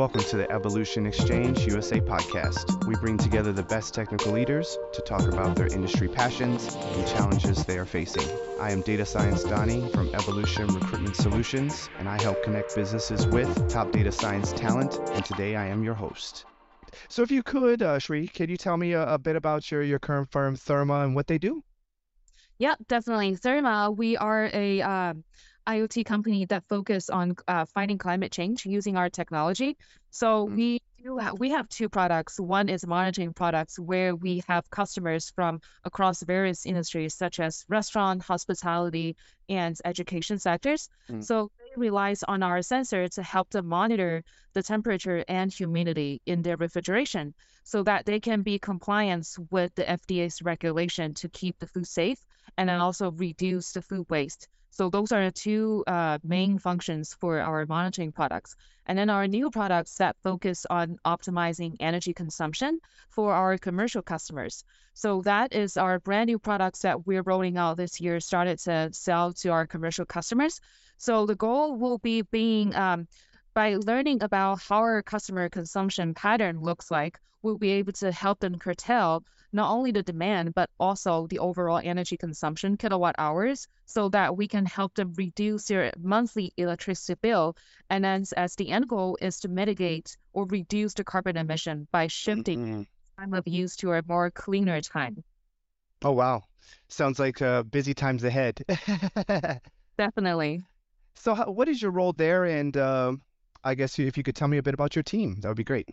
Welcome to the Evolution Exchange USA podcast. We bring together the best technical leaders to talk about their industry passions and challenges they are facing. I am Data Science Donnie from Evolution Recruitment Solutions, and I help connect businesses with top data science talent. And today I am your host. So, if you could, uh, Xi, could you tell me a, a bit about your, your current firm, Therma, and what they do? Yeah, definitely. Therma, we are a uh, IoT company that focus on uh, fighting climate change using our technology. So mm-hmm. we do ha- we have two products. One is monitoring products where we have customers from across various industries such as restaurant, hospitality, and education sectors. Mm-hmm. So they relies on our sensor to help them monitor the temperature and humidity in their refrigeration so that they can be compliant with the FDA's regulation to keep the food safe and then also reduce the food waste. So those are the two uh, main functions for our monitoring products. And then our new products that focus on optimizing energy consumption for our commercial customers. So that is our brand new products that we're rolling out this year, started to sell to our commercial customers. So the goal will be being um, by learning about how our customer consumption pattern looks like, we'll be able to help them curtail not only the demand, but also the overall energy consumption kilowatt hours so that we can help them reduce their monthly electricity bill. And then as the end goal is to mitigate or reduce the carbon emission by shifting mm-hmm. time of use to a more cleaner time. Oh, wow. Sounds like uh, busy times ahead. Definitely. So, how, what is your role there? And uh, I guess if you could tell me a bit about your team, that would be great.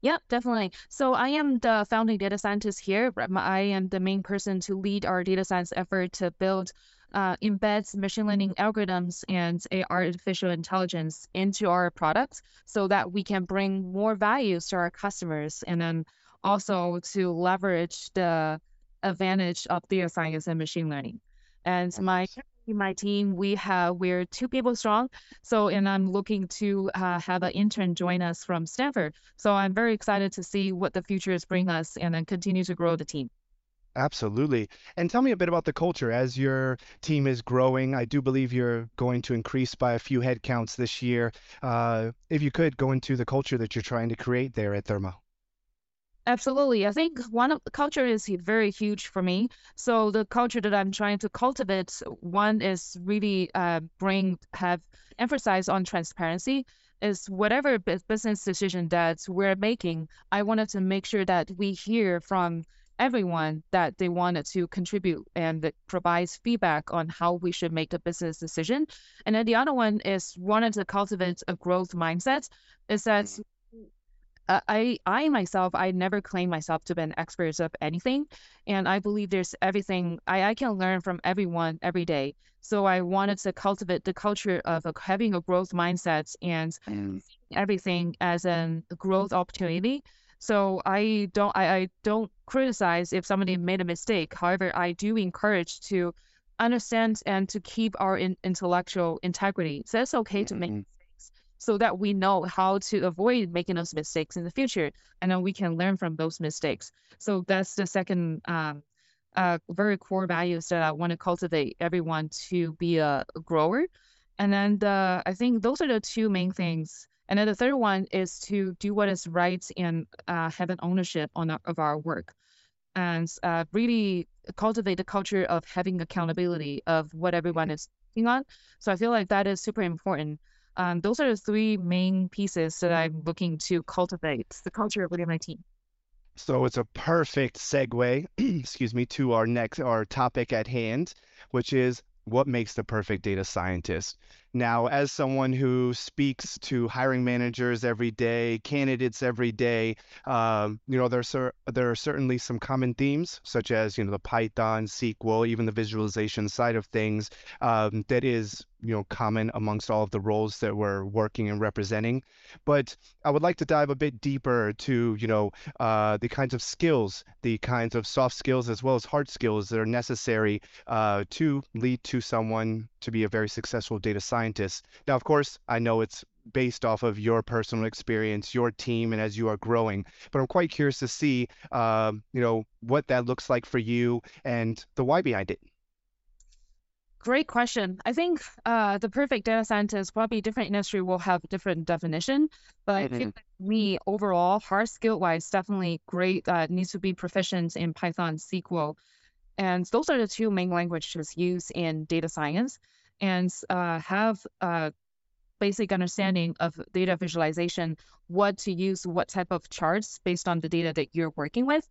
Yep, definitely. So I am the founding data scientist here. I am the main person to lead our data science effort to build uh, embeds machine learning algorithms and artificial intelligence into our products so that we can bring more values to our customers and then also to leverage the advantage of data science and machine learning. And my in my team, we have we're two people strong. So, and I'm looking to uh, have an intern join us from Stanford. So I'm very excited to see what the future is bring us, and then continue to grow the team. Absolutely. And tell me a bit about the culture as your team is growing. I do believe you're going to increase by a few headcounts this year. Uh, if you could go into the culture that you're trying to create there at Therma. Absolutely. I think one of the culture is very huge for me. So the culture that I'm trying to cultivate, one is really uh, bring have emphasized on transparency. Is whatever business decision that we're making, I wanted to make sure that we hear from everyone that they wanted to contribute and that provides feedback on how we should make a business decision. And then the other one is wanted to cultivate a growth mindset. Is that mm-hmm. I I myself I never claim myself to be an expert of anything, and I believe there's everything I, I can learn from everyone every day. So I wanted to cultivate the culture of a, having a growth mindset and mm. everything as a growth opportunity. So I don't I, I don't criticize if somebody made a mistake. However, I do encourage to understand and to keep our in, intellectual integrity. So it's okay to make mm-hmm so that we know how to avoid making those mistakes in the future. And then we can learn from those mistakes. So that's the second um, uh, very core values that i want to cultivate everyone to be a grower. And then the, i think those are the two main things. And then the third one is to do what is right and uh, have an ownership on our, of our work. And uh, really cultivate the culture of having accountability of what everyone is working on. So i feel like that is super important um, those are the three main pieces that I'm looking to cultivate the culture within my team. So it's a perfect segue, excuse me, to our next our topic at hand, which is what makes the perfect data scientist. Now, as someone who speaks to hiring managers every day, candidates every day, um, you know, there's there are certainly some common themes, such as you know the Python, SQL, even the visualization side of things, um, that is you know common amongst all of the roles that we're working and representing. But I would like to dive a bit deeper to you know uh, the kinds of skills, the kinds of soft skills as well as hard skills that are necessary uh, to lead to someone to be a very successful data scientist. Now, of course, I know it's based off of your personal experience, your team, and as you are growing. But I'm quite curious to see, uh, you know, what that looks like for you and the why behind it. Great question. I think uh, the perfect data scientist, probably different industry will have different definition, but I feel Mm-hmm. like me overall, hard skill wise, definitely great. Uh, needs to be proficient in Python, SQL, and those are the two main languages used in data science, and uh, have a basic understanding of data visualization, what to use, what type of charts based on the data that you're working with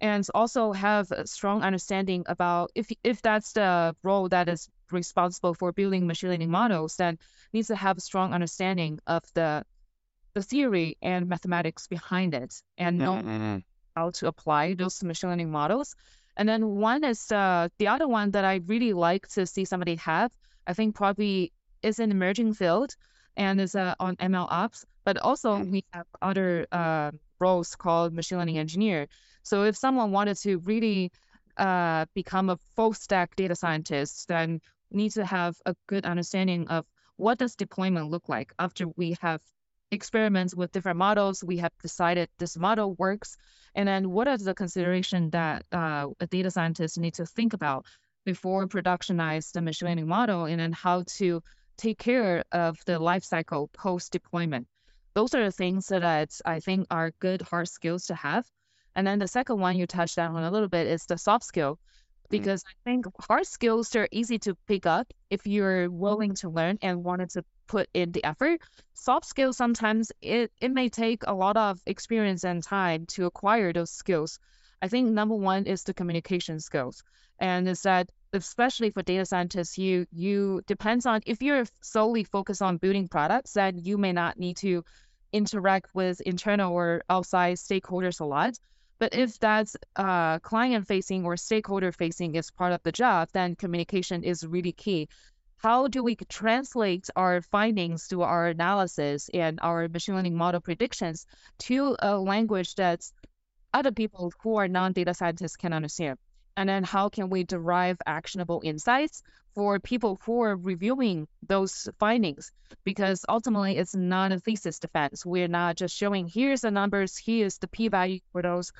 and also have a strong understanding about if if that's the role that is responsible for building machine learning models, then needs to have a strong understanding of the the theory and mathematics behind it and know Mhm. how to apply those machine learning models. And then one is uh, the other one that I really like to see somebody have. I think probably is an emerging field and is uh, on ML ops, but also Mm. we have other uh, roles called machine learning engineer. So if someone wanted to really uh, become a full stack data scientist, then need to have a good understanding of what does deployment look like after we have experiments with different models. We have decided this model works, and then what are the consideration that uh, a data scientist need to think about before productionize the machine learning model, and then how to take care of the life cycle post deployment. Those are the things that I think are good hard skills to have. And then the second one you touched on a little bit is the soft skill Mm. because I think hard skills are easy to pick up if you're willing to learn and wanted to put in the effort. Soft skills sometimes it, it may take a lot of experience and time to acquire those skills. I think number one is the communication skills. And is that especially for data scientists, you you depends on if you're solely focused on building products, then you may not need to interact with internal or outside stakeholders a lot. But if that's uh, client facing or stakeholder facing is part of the job, then communication is really key. How do we translate our findings to our analysis and our machine learning model predictions to a language that other people who are non-data scientists can understand? And then how can we derive actionable insights for people who are reviewing those findings? Because ultimately, it's not a thesis defense. We're not just showing here's the numbers, here's the p-value for those,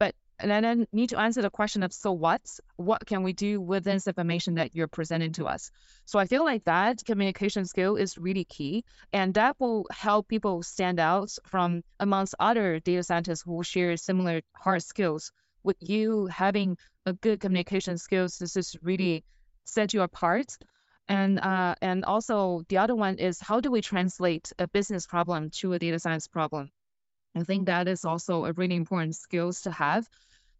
but and then need to answer the question of so what? What can we do with this information that you're presenting to us? So I feel like that communication skill is really key, and that will help people stand out from amongst other data scientists who share similar hard skills. With you having a good communication skills, this is really set you apart. And uh, and also the other one is how do we translate a business problem to a data science problem? I think that is also a really important skills to have.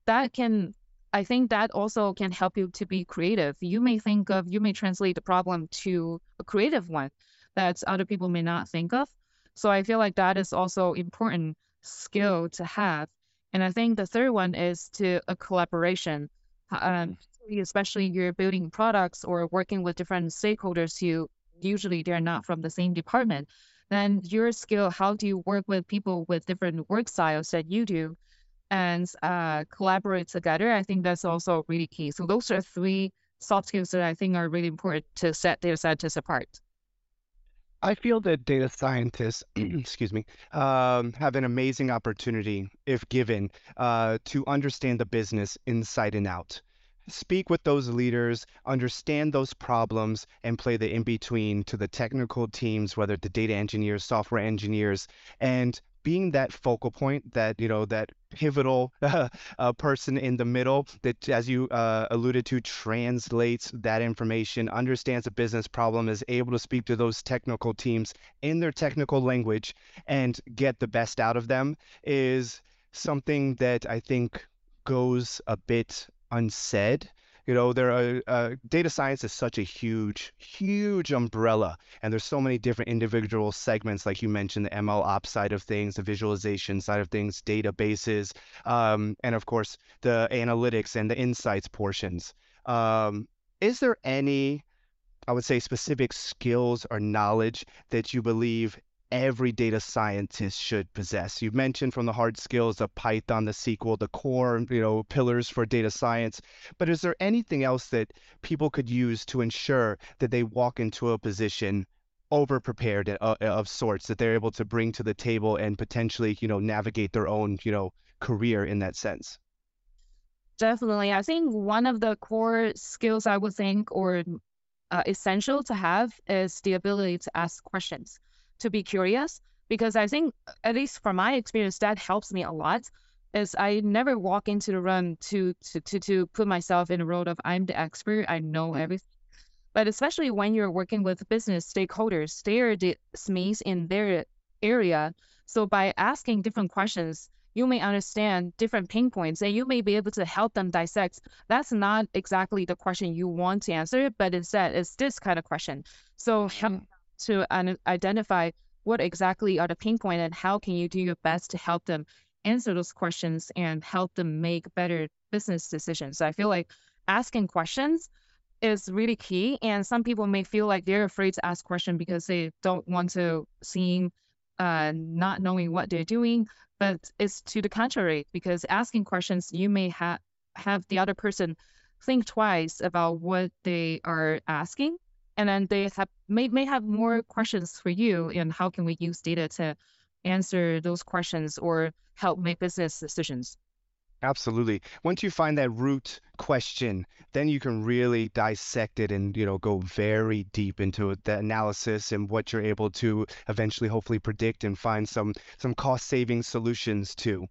That can I think that also can help you to be creative. You may think of you may translate the problem to a creative one that other people may not think of. So I feel like that is also important skill to have. And I think the third one is to a collaboration. Um, especially you're building products or working with different stakeholders who usually they're not from the same department, then your skill, how do you work with people with different work styles that you do and uh, collaborate together? I think that's also really key. So those are three soft skills that I think are really important to set data scientists apart. I feel that data scientists, excuse me, um, have an amazing opportunity, if given, uh, to understand the business inside and out. Speak with those leaders, understand those problems, and play the in between to the technical teams, whether the data engineers, software engineers, and being that focal point, that you know, that pivotal uh, person in the middle that, as you uh, alluded to, translates that information, understands the business problem, is able to speak to those technical teams in their technical language, and get the best out of them, is something that I think goes a bit unsaid. You know, there are uh, data science is such a huge, huge umbrella, and there's so many different individual segments, like you mentioned, the ML ops side of things, the visualization side of things, databases, um, and of course the analytics and the insights portions. Um, is there any, I would say, specific skills or knowledge that you believe every data scientist should possess. You've mentioned from the hard skills of Python, the SQL, the core, you know, pillars for data science. But is there anything else that people could use to ensure that they walk into a position over prepared of, of sorts that they're able to bring to the table and potentially, you know, navigate their own, you know, career in that sense? Definitely. I think one of the core skills I would think or uh, essential to have is the ability to ask questions, to be curious, because I think, at least from my experience, that helps me a lot. Is I never walk into the room to to to, to put myself in a role of I'm the expert, I know everything. But especially when you're working with business stakeholders, they are the SMEs in their area. So by asking different questions, you may understand different pain points and you may be able to help them dissect. That's not exactly the question you want to answer, but instead it's this kind of question. So mm-hmm. To identify what exactly are the pain points point and how can you do your best to help them answer those questions and help them make better business decisions. So I feel like asking questions is really key. And some people may feel like they're afraid to ask questions because they don't want to seem uh, not knowing what they're doing. But it's to the contrary, because asking questions, you may have have the other person think twice about what they are asking, and then they have may may have more mm-hmm. questions for you. And how can we use data to answer those questions or help make business decisions? Absolutely. Once you find that root question, then you can really dissect it and you know go very deep into the analysis and what you're able to eventually hopefully predict and find some some cost saving solutions too.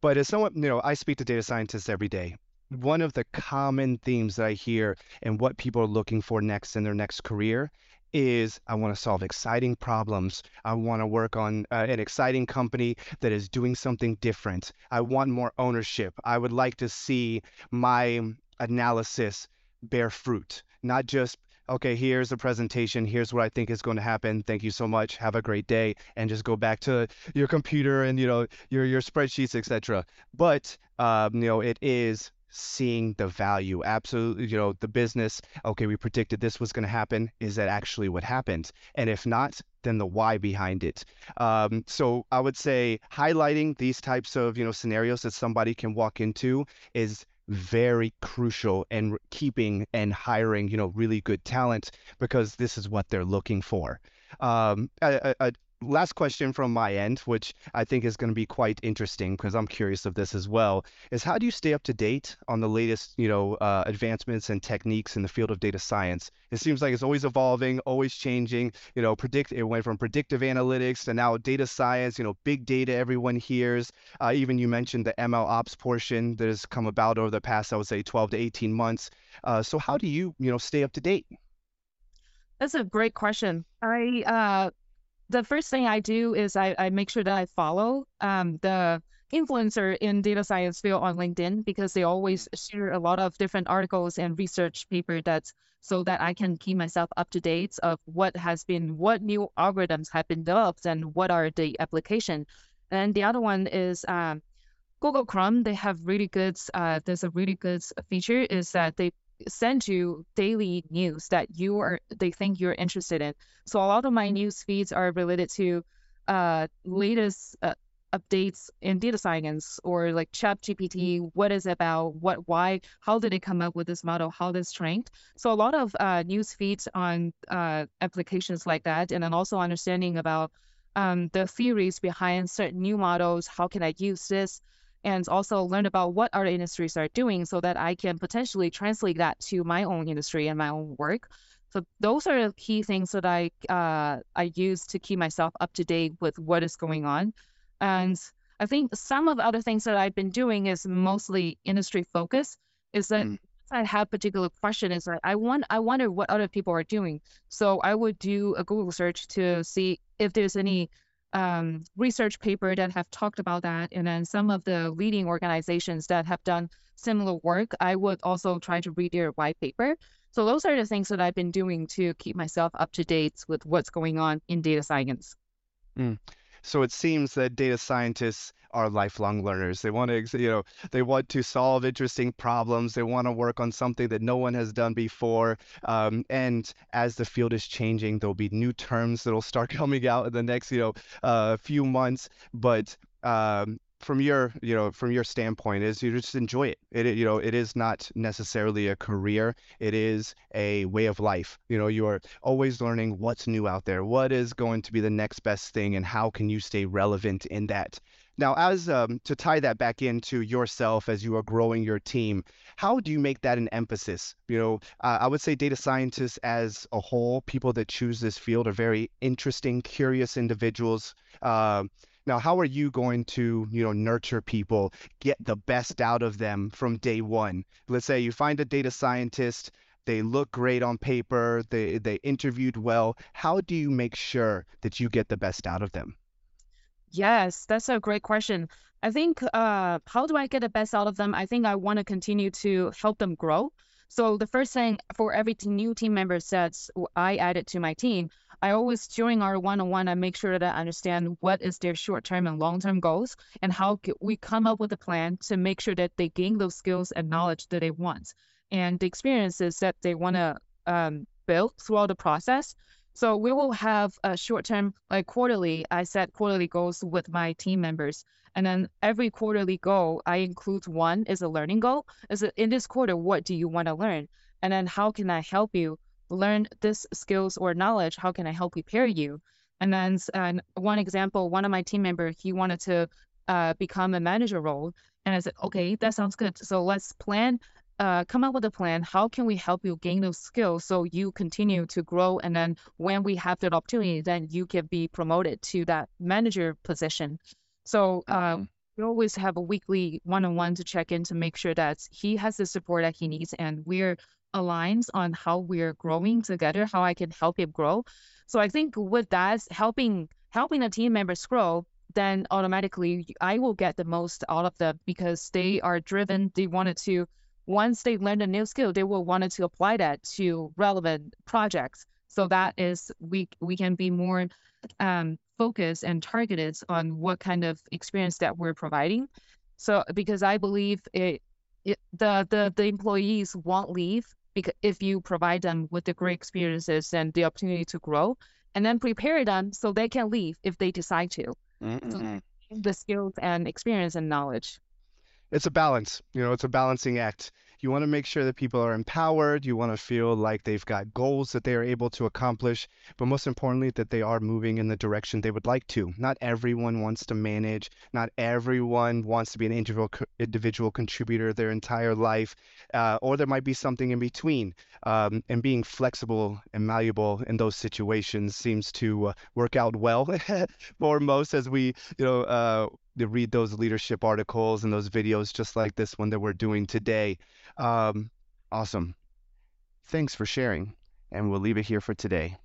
But as someone, you know, I speak to data scientists every day. One of the common themes that I hear and what people are looking for next in their next career is I want to solve exciting problems. I want to work on uh, an exciting company that is doing something different. I want more ownership. I would like to see my analysis bear fruit, not just okay, here's a presentation, here's what I think is going to happen. Thank you so much. Have a great day and just go back to your computer and you know your your spreadsheets, etc. But um, you know, it is seeing the value. Absolutely, you know, the business, okay, we predicted this was going to happen. Is that actually what happened? And if not, then the why behind it. Um, so I would say highlighting these types of, you know, scenarios that somebody can walk into is very crucial in keeping and hiring, you know, really good talent because this is what they're looking for. Um, a, a, last question from my end, which I think is going to be quite interesting because I'm curious of this as well, is how do you stay up to date on the latest, you know, uh, advancements and techniques in the field of data science? It seems like it's always evolving, always changing. You know, predict it went from predictive analytics to now data science. You know, big data everyone hears. Uh, even you mentioned the ML ops portion that has come about over the past, I would say, 12 to 18 months. Uh, so how do you, you know, stay up to date? That's a great question. I uh, the first thing I do is I, I make sure that I follow um, the influencer in data science field on LinkedIn because they always share a lot of different articles and research paper that's so that I can keep myself up to date of what has been what new algorithms have been developed and what are the application. And the other one is um, Google Chrome. They have really good. Uh, there's a really good feature is that they send you daily news that you are they think you're interested in. So a lot of my news feeds are related to uh, latest uh, updates in data science or like chat gpt mm-hmm. what is it about what why how did it come up with this model how this trained so a lot of uh, news feeds on uh, applications like that and then also understanding about um, the theories behind certain new models how can i use this and also learn about what other industries are doing so that I can potentially translate that to my own industry and my own work. So those are the key things that I uh, I use to keep myself up to date with what is going on. And I think some of the other things that I've been doing is mostly industry focused. Is that mm. I have particular question is that I want I wonder what other people are doing. So I would do a Google search to see if there's any um, research paper that have talked about that, and then some of the leading organizations that have done similar work, I would also try to read their white paper. So those are the things that I've been doing to keep myself up to date with what's going on in data science. Mm. So it seems that data scientists are lifelong learners. They want to, you know, they want to solve interesting problems. They want to work on something that no one has done before. Um, and as the field is changing, there'll be new terms that'll start coming out in the next, you know, uh, few months. But um, from your you know from your standpoint is you just enjoy it. it you know it is not necessarily a career it is a way of life you know you are always learning what's new out there what is going to be the next best thing and how can you stay relevant in that Now, as um, to tie that back into yourself as you are growing your team, how do you make that an emphasis? You know, uh, I would say data scientists as a whole, people that choose this field are very interesting, curious individuals. Uh, now, how are you going to, you know, nurture people, get the best out of them from day one? Let's say you find a data scientist, they look great on paper, they they interviewed well. How do you make sure that you get the best out of them? Yes, that's a great question. I think uh, how do I get the best out of them? I think I want to continue to help them grow. So the first thing for every new team member sets I added to my team, I always during our one-on-one, I make sure that I understand what is their short-term and long-term goals and how we come up with a plan to make sure that they gain those skills and knowledge that they want. And the experiences that they want to um, build throughout the process so we will have a short term, like quarterly. I set quarterly goals with my team members. And then every quarterly goal, I include one is a learning goal. Is in this quarter, what do you want to learn? And then how can I help you learn this skills or knowledge? How can I help prepare you? And then and one example, one of my team members, he wanted to uh, become a manager role. And I said, okay, that sounds good. So let's plan uh, come up with a plan. How can we help you gain those skills so you continue to grow? And then when we have that opportunity, then you can be promoted to that manager position. So uh, we always have a weekly one-on-one to check in to make sure that he has the support that he needs and we're aligned on how we're growing together, how I can help him grow. So I think with that, helping helping the team members grow, then automatically I will get the most out of them because they are driven. They wanted to once they learn a new skill, they will want to apply that to relevant projects. So that is we we can be more um, focused and targeted on what kind of experience that we're providing. So because I believe it, it the the the employees won't leave because if you provide them with the great experiences and the opportunity to grow, and then prepare them so they can leave if they decide to. So the skills and experience and knowledge it's a balance. You know, it's a balancing act. You want to make sure that people are empowered. You want to feel like they've got goals that they are able to accomplish, but most importantly, that they are moving in the direction they would like to. Not everyone wants to manage. Not everyone wants to be an individual individual contributor their entire life, uh, or there might be something in between. Um, and being flexible and malleable in those situations seems to uh, work out well for most as we, you know, uh, to read those leadership articles and those videos just like this one that we're doing today. Um, awesome. Thanks for sharing, and we'll leave it here for today.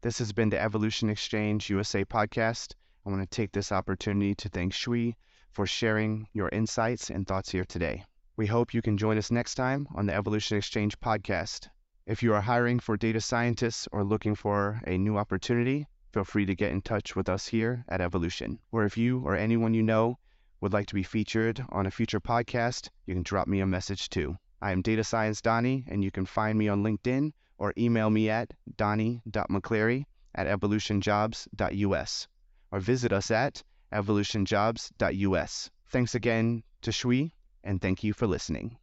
This has been the Evolution Exchange USA podcast. I want to take this opportunity to thank Xi for sharing your insights and thoughts here today. We hope you can join us next time on the Evolution Exchange podcast. If you are hiring for data scientists or looking for a new opportunity, feel free to get in touch with us here at Evolution. Or if you or anyone you know would like to be featured on a future podcast, you can drop me a message too. I am Data Science Donnie, and you can find me on LinkedIn or email me at donnie.maclary at evolutionjobs.us or visit us at evolutionjobs.us. Thanks again to Xi, and thank you for listening.